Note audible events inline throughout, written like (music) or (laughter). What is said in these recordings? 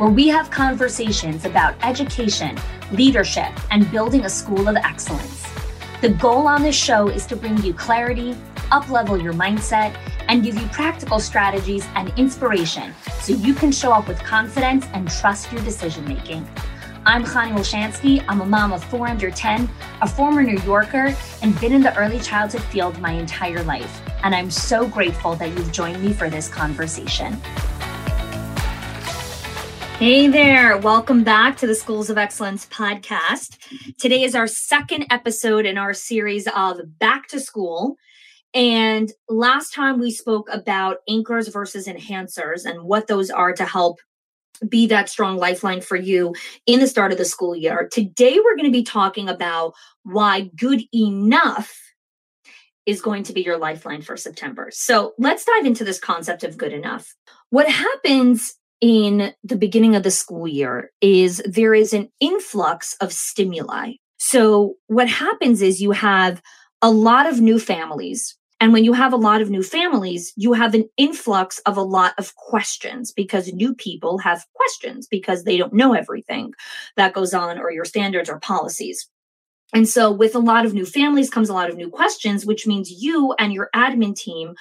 where we have conversations about education, leadership, and building a school of excellence. The goal on this show is to bring you clarity, uplevel your mindset, and give you practical strategies and inspiration so you can show up with confidence and trust your decision making. I'm Khani Wolshansky. I'm a mom of four under 10, a former New Yorker, and been in the early childhood field my entire life. And I'm so grateful that you've joined me for this conversation. Hey there. Welcome back to the Schools of Excellence podcast. Today is our second episode in our series of Back to School. And last time we spoke about anchors versus enhancers and what those are to help be that strong lifeline for you in the start of the school year. Today we're going to be talking about why good enough is going to be your lifeline for September. So let's dive into this concept of good enough. What happens in the beginning of the school year is there is an influx of stimuli. So what happens is you have a lot of new families. And when you have a lot of new families, you have an influx of a lot of questions because new people have questions because they don't know everything that goes on or your standards or policies. And so, with a lot of new families comes a lot of new questions, which means you and your admin team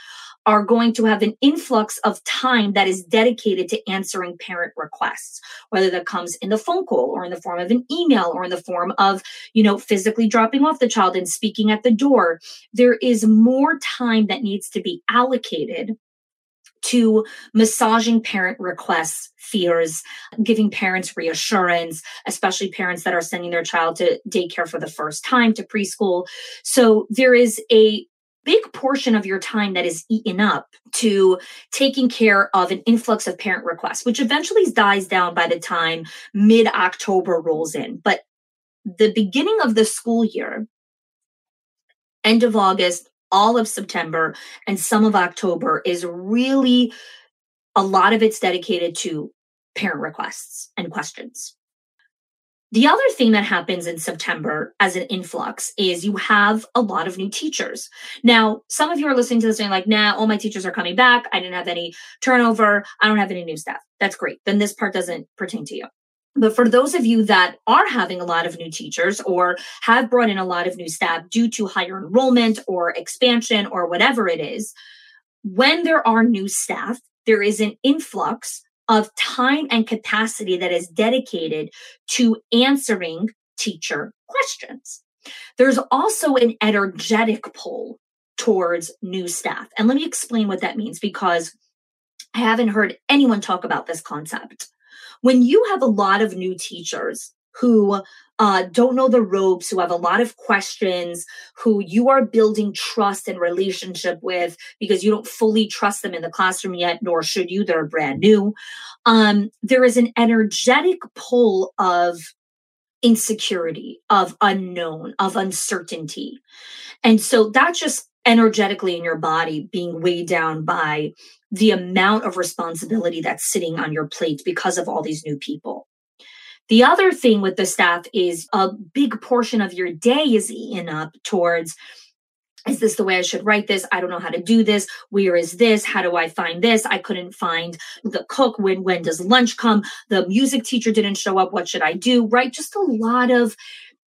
are going to have an influx of time that is dedicated to answering parent requests whether that comes in the phone call or in the form of an email or in the form of you know physically dropping off the child and speaking at the door. There is more time that needs to be allocated to massaging parent requests, fears, giving parents reassurance, especially parents that are sending their child to daycare for the first time to preschool. So there is a big portion of your time that is eaten up to taking care of an influx of parent requests, which eventually dies down by the time mid October rolls in. But the beginning of the school year, end of August, all of September, and some of October is really a lot of it's dedicated to parent requests and questions. The other thing that happens in September as an influx is you have a lot of new teachers. Now, some of you are listening to this and like, nah, all my teachers are coming back. I didn't have any turnover. I don't have any new staff. That's great. Then this part doesn't pertain to you. But for those of you that are having a lot of new teachers or have brought in a lot of new staff due to higher enrollment or expansion or whatever it is, when there are new staff, there is an influx of time and capacity that is dedicated to answering teacher questions. There's also an energetic pull towards new staff. And let me explain what that means because I haven't heard anyone talk about this concept. When you have a lot of new teachers who uh, don't know the ropes, who have a lot of questions, who you are building trust and relationship with because you don't fully trust them in the classroom yet, nor should you. They're brand new. Um, there is an energetic pull of insecurity, of unknown, of uncertainty. And so that just energetically in your body being weighed down by the amount of responsibility that's sitting on your plate because of all these new people. The other thing with the staff is a big portion of your day is eaten up towards is this the way I should write this? I don't know how to do this. Where is this? How do I find this? I couldn't find the cook. When when does lunch come? The music teacher didn't show up. What should I do? Right? Just a lot of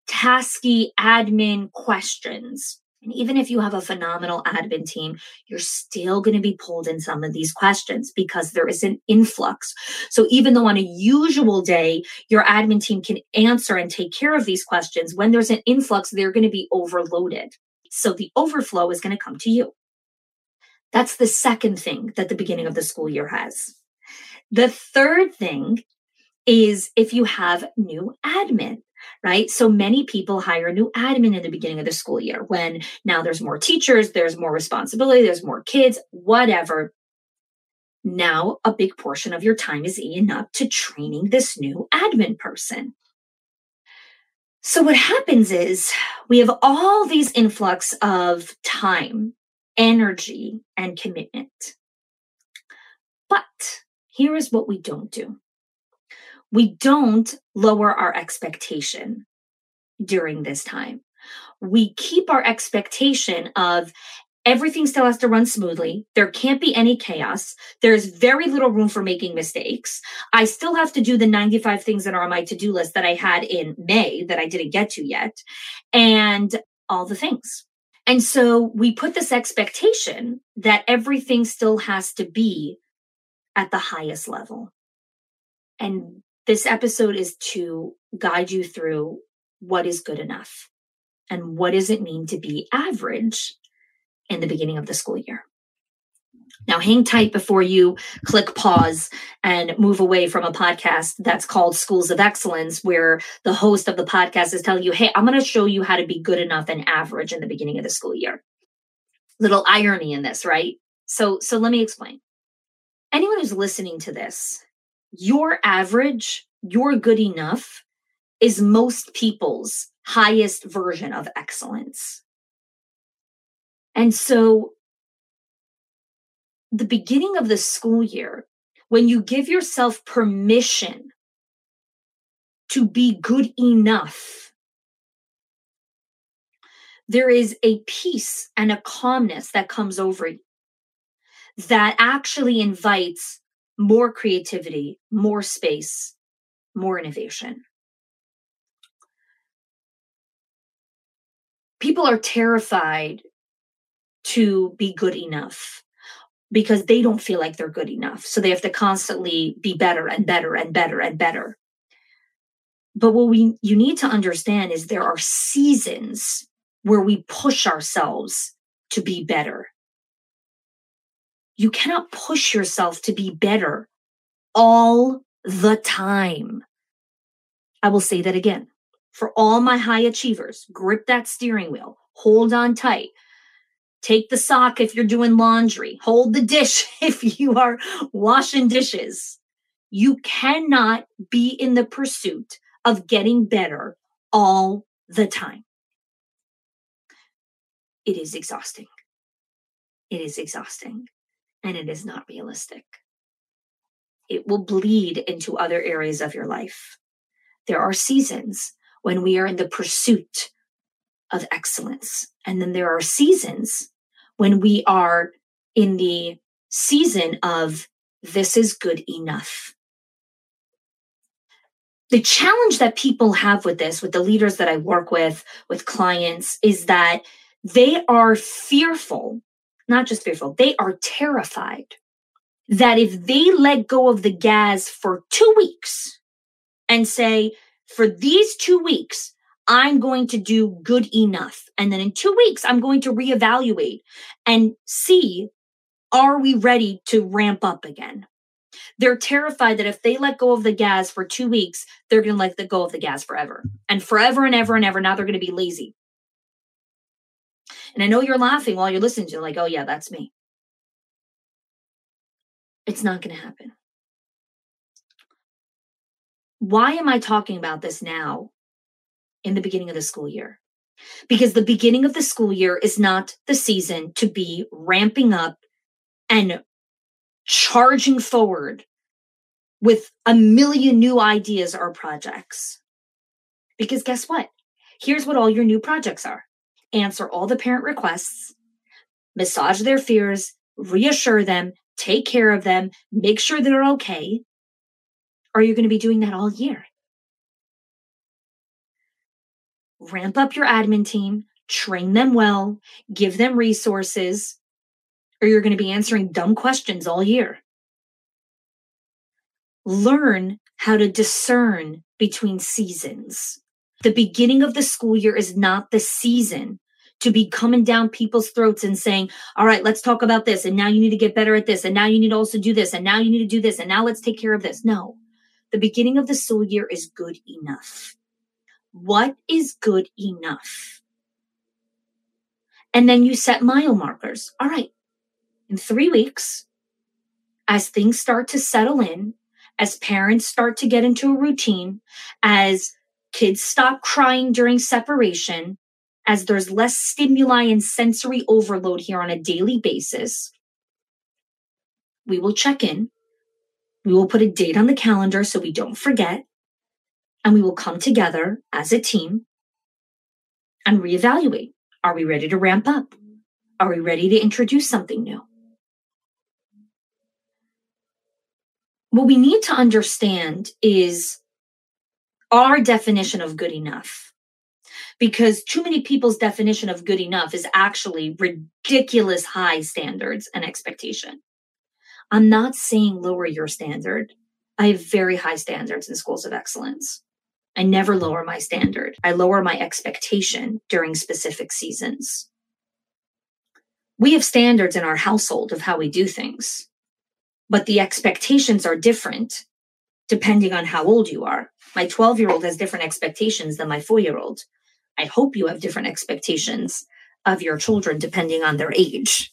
tasky admin questions. And even if you have a phenomenal admin team, you're still going to be pulled in some of these questions because there is an influx. So even though on a usual day, your admin team can answer and take care of these questions, when there's an influx, they're going to be overloaded. So the overflow is going to come to you. That's the second thing that the beginning of the school year has. The third thing is if you have new admin right? So many people hire a new admin in the beginning of the school year when now there's more teachers, there's more responsibility, there's more kids, whatever. Now, a big portion of your time is eaten up to training this new admin person. So, what happens is we have all these influx of time, energy, and commitment. But here is what we don't do we don't lower our expectation during this time. We keep our expectation of everything still has to run smoothly. There can't be any chaos. There's very little room for making mistakes. I still have to do the 95 things that are on my to do list that I had in May that I didn't get to yet, and all the things. And so we put this expectation that everything still has to be at the highest level. And this episode is to guide you through what is good enough and what does it mean to be average in the beginning of the school year. Now, hang tight before you click pause and move away from a podcast that's called Schools of Excellence, where the host of the podcast is telling you, Hey, I'm going to show you how to be good enough and average in the beginning of the school year. Little irony in this, right? So, so let me explain. Anyone who's listening to this your average, your good enough is most people's highest version of excellence. And so, the beginning of the school year, when you give yourself permission to be good enough, there is a peace and a calmness that comes over you that actually invites more creativity, more space, more innovation. People are terrified to be good enough because they don't feel like they're good enough. So they have to constantly be better and better and better and better. But what we you need to understand is there are seasons where we push ourselves to be better you cannot push yourself to be better all the time. I will say that again. For all my high achievers, grip that steering wheel, hold on tight. Take the sock if you're doing laundry, hold the dish (laughs) if you are washing dishes. You cannot be in the pursuit of getting better all the time. It is exhausting. It is exhausting and it is not realistic. It will bleed into other areas of your life. There are seasons when we are in the pursuit of excellence. And then there are seasons when we are in the season of this is good enough. The challenge that people have with this, with the leaders that I work with, with clients, is that they are fearful not just fearful, they are terrified that if they let go of the gas for two weeks and say, for these two weeks, I'm going to do good enough. And then in two weeks, I'm going to reevaluate and see, are we ready to ramp up again? They're terrified that if they let go of the gas for two weeks, they're going to let the go of the gas forever and forever and ever and ever. Now they're going to be lazy. And I know you're laughing while you're listening to it, like, oh, yeah, that's me. It's not going to happen. Why am I talking about this now in the beginning of the school year? Because the beginning of the school year is not the season to be ramping up and charging forward with a million new ideas or projects. Because guess what? Here's what all your new projects are answer all the parent requests, massage their fears, reassure them, take care of them, make sure they're okay? Are you going to be doing that all year? ramp up your admin team, train them well, give them resources, or you're going to be answering dumb questions all year. Learn how to discern between seasons. The beginning of the school year is not the season to be coming down people's throats and saying, All right, let's talk about this. And now you need to get better at this. And now you need to also do this. And now you need to do this. And now let's take care of this. No, the beginning of the school year is good enough. What is good enough? And then you set mile markers. All right, in three weeks, as things start to settle in, as parents start to get into a routine, as kids stop crying during separation, as there's less stimuli and sensory overload here on a daily basis, we will check in. We will put a date on the calendar so we don't forget. And we will come together as a team and reevaluate. Are we ready to ramp up? Are we ready to introduce something new? What we need to understand is our definition of good enough. Because too many people's definition of good enough is actually ridiculous high standards and expectation. I'm not saying lower your standard. I have very high standards in schools of excellence. I never lower my standard. I lower my expectation during specific seasons. We have standards in our household of how we do things, but the expectations are different depending on how old you are. My 12 year old has different expectations than my four year old. I hope you have different expectations of your children depending on their age.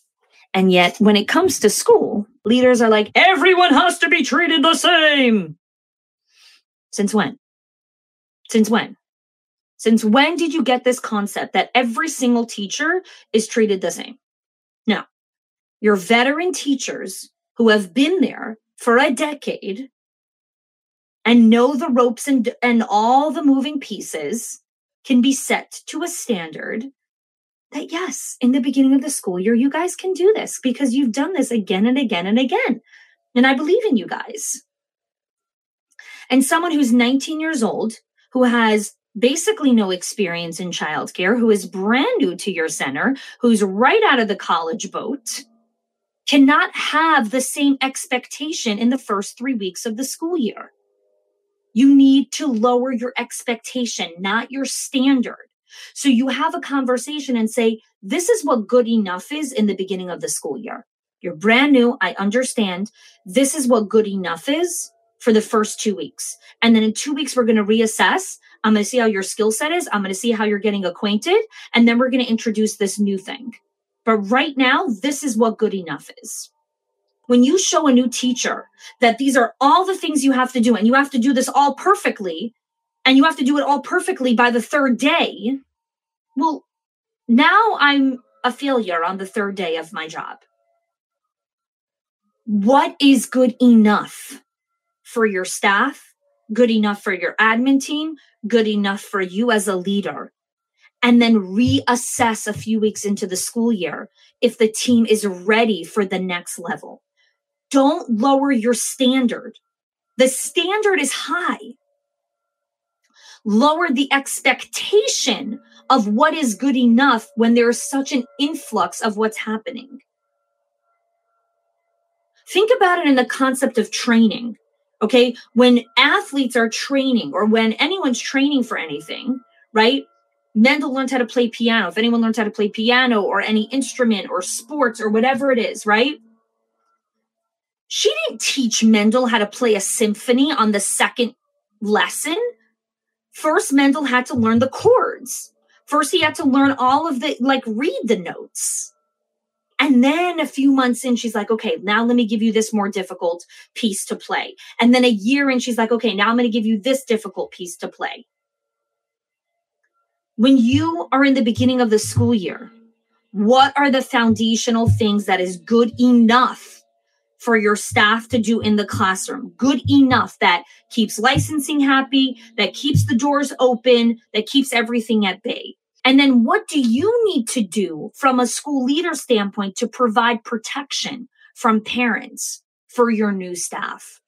And yet, when it comes to school, leaders are like, everyone has to be treated the same. Since when? Since when? Since when did you get this concept that every single teacher is treated the same? Now, your veteran teachers who have been there for a decade and know the ropes and, and all the moving pieces can be set to a standard that yes, in the beginning of the school year, you guys can do this because you've done this again and again and again. And I believe in you guys. And someone who's 19 years old who has basically no experience in childcare, who is brand new to your center, who's right out of the college boat, cannot have the same expectation in the first three weeks of the school year. You need to lower your expectation, not your standard. So you have a conversation and say, This is what good enough is in the beginning of the school year. You're brand new. I understand. This is what good enough is for the first two weeks. And then in two weeks, we're going to reassess. I'm going to see how your skill set is. I'm going to see how you're getting acquainted. And then we're going to introduce this new thing. But right now, this is what good enough is. When you show a new teacher that these are all the things you have to do and you have to do this all perfectly, and you have to do it all perfectly by the third day, well, now I'm a failure on the third day of my job. What is good enough? for your staff, good enough for your admin team, good enough for you as a leader. And then reassess a few weeks into the school year if the team is ready for the next level. Don't lower your standard. The standard is high. Lower the expectation of what is good enough when there is such an influx of what's happening. Think about it in the concept of training. Okay. When athletes are training or when anyone's training for anything, right? Mendel learned how to play piano. If anyone learns how to play piano or any instrument or sports or whatever it is, right? She didn't teach Mendel how to play a symphony on the second lesson. First, Mendel had to learn the chords. First, he had to learn all of the, like, read the notes. And then a few months in, she's like, okay, now let me give you this more difficult piece to play. And then a year in, she's like, okay, now I'm going to give you this difficult piece to play. When you are in the beginning of the school year, what are the foundational things that is good enough for your staff to do in the classroom? Good enough that keeps licensing happy, that keeps the doors open, that keeps everything at bay. And then what do you need to do from a school leader standpoint to provide protection from parents for your new staff?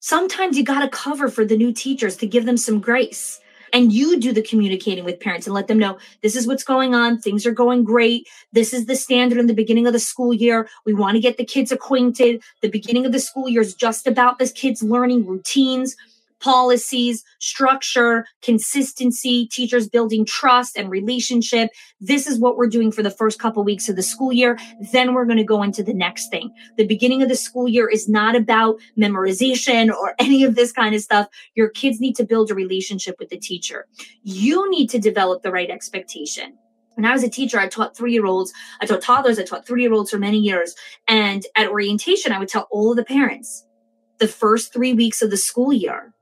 Sometimes you got to cover for the new teachers to give them some grace, and you do the communicating with parents and let them know this is what's going on. Things are going great. This is the standard in the beginning of the school year. We want to get the kids acquainted. The beginning of the school year is just about the kids learning routines policies, structure, consistency, teachers building trust and relationship. This is what we're doing for the first couple weeks of the school year. Then we're going to go into the next thing. The beginning of the school year is not about memorization or (laughs) any of this kind of stuff. Your kids need to build a relationship with the teacher. You need to develop the right expectation when I was a teacher, I taught three year olds, I taught toddlers, I taught three year olds for many years. And at orientation, I would tell all of the parents the first three weeks of the school year,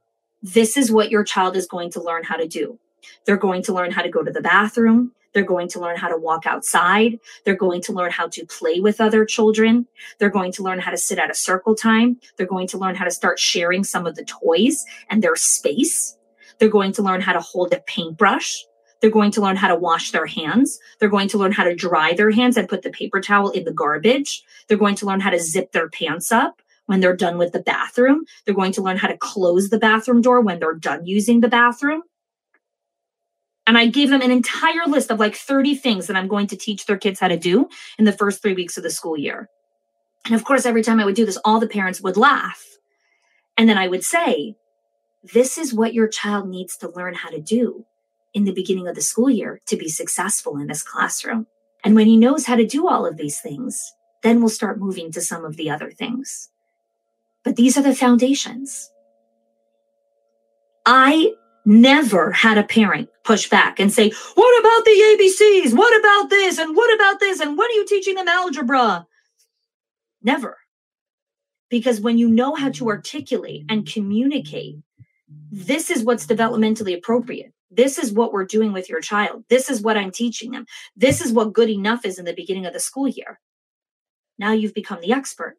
this is what your child is going to learn how to do. They're going to learn how to go to the bathroom. They're going to learn how to walk outside. They're going to learn how to play with other children. They're going to learn how to sit at a circle time. They're going to learn how to start sharing some of the toys and their space. They're going to learn how to hold a paintbrush. They're going to learn how to wash their hands. They're going to learn how to dry their hands and put the paper towel in the garbage. They're going to learn how to zip their pants up when they're done with the bathroom. They're going to learn how to close the bathroom door when they're done using the bathroom. And I gave them an entire list of like 30 things that I'm going to teach their kids how to do in the first three weeks of the school year. And of course, every time I would do this, all the parents would laugh. And then I would say, This is what your child needs to learn how to do in the beginning of the school year to be successful in this classroom. And when he knows how to do all of these things, then we'll start moving to some of the other things. But these are the foundations. I never had a parent push back and say, What about the ABCs? What about this? And what about this? And what are you teaching them algebra? Never. Because when you know how to articulate and communicate, this is what's developmentally appropriate. This is what we're doing with your child. This is what I'm teaching them. This is what good enough is in the beginning of the school year. Now you've become the expert.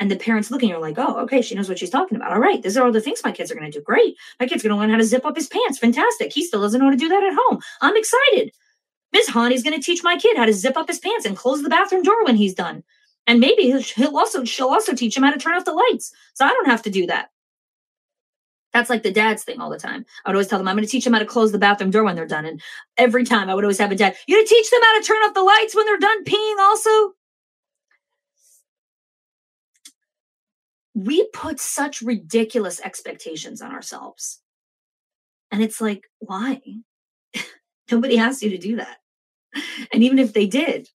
And the parents looking are like, oh, okay, she knows what she's talking about. All right, these are all the things my kids are going to do. Great. My kid's going to learn how to zip up his pants. Fantastic. He still doesn't know how to do that at home. I'm excited. Miss Honey's going to teach my kid how to zip up his pants and close the bathroom door when he's done. And maybe he'll also she'll also teach him how to turn off the lights. So I don't have to do that. That's like the dad's thing all the time. I would always tell them, I'm going to teach them how to close the bathroom door when they're done. And every time I would always have a dad, you going to teach them how to turn off the lights when they're done peeing also? We put such ridiculous expectations on ourselves. And it's like, why? (laughs) Nobody asked you to do that. And even if they did,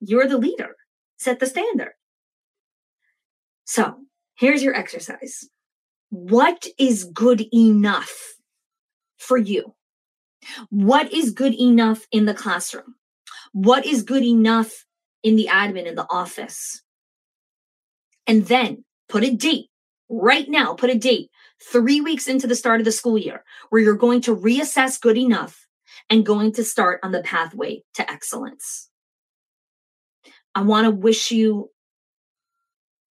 you're the leader. Set the standard. So here's your exercise. What is good enough for you? What is good enough in the classroom? What is good enough in the admin in the office? And then put a date right now, put a date three weeks into the start of the school year where you're going to reassess good enough and going to start on the pathway to excellence. I want to wish you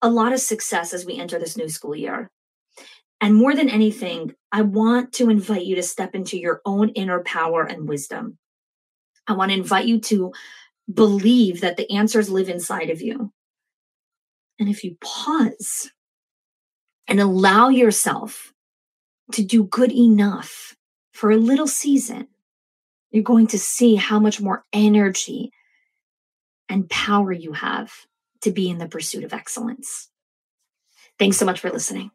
a lot of success as we enter this new school year. And more than anything, I want to invite you to step into your own inner power and wisdom. I want to invite you to believe that the answers live inside of you. And if you pause and allow yourself to do good enough for a little season, you're going to see how much more energy and power you have to be in the pursuit of excellence. Thanks so much for listening.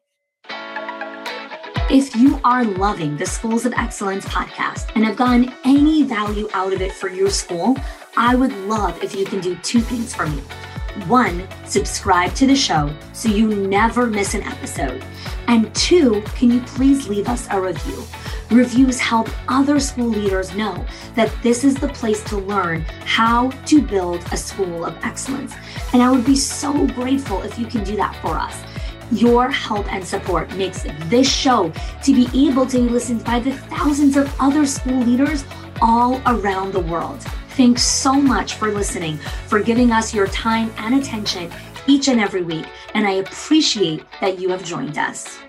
If you are loving the Schools of Excellence podcast and have gotten any value out of it for your school, I would love if you can do two things for me. One, subscribe to the show so you never miss an episode. And two, can you please leave us a review? Reviews help other school leaders know that this is the place to learn how to build a school of excellence. And I would be so grateful if you can do that for us. Your help and support makes this show to be able to be listened by the thousands of other school leaders all around the world. Thanks so much for listening, for giving us your time and attention each and every week. And I appreciate that you have joined us.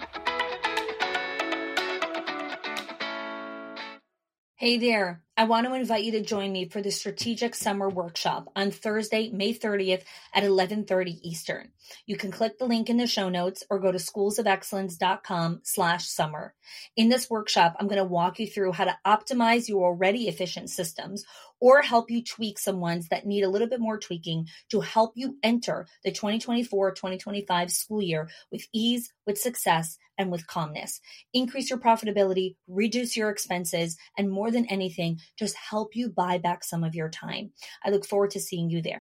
Hey there. I want to invite you to join me for the Strategic Summer Workshop on Thursday, May 30th at 11:30 Eastern. You can click the link in the show notes or go to schoolsofexcellence.com slash summer. In this workshop, I'm going to walk you through how to optimize your already efficient systems or help you tweak some ones that need a little bit more tweaking to help you enter the 2024-2025 school year with ease, with success, and with calmness. Increase your profitability, reduce your expenses, and more than anything, just help you buy back some of your time. I look forward to seeing you there.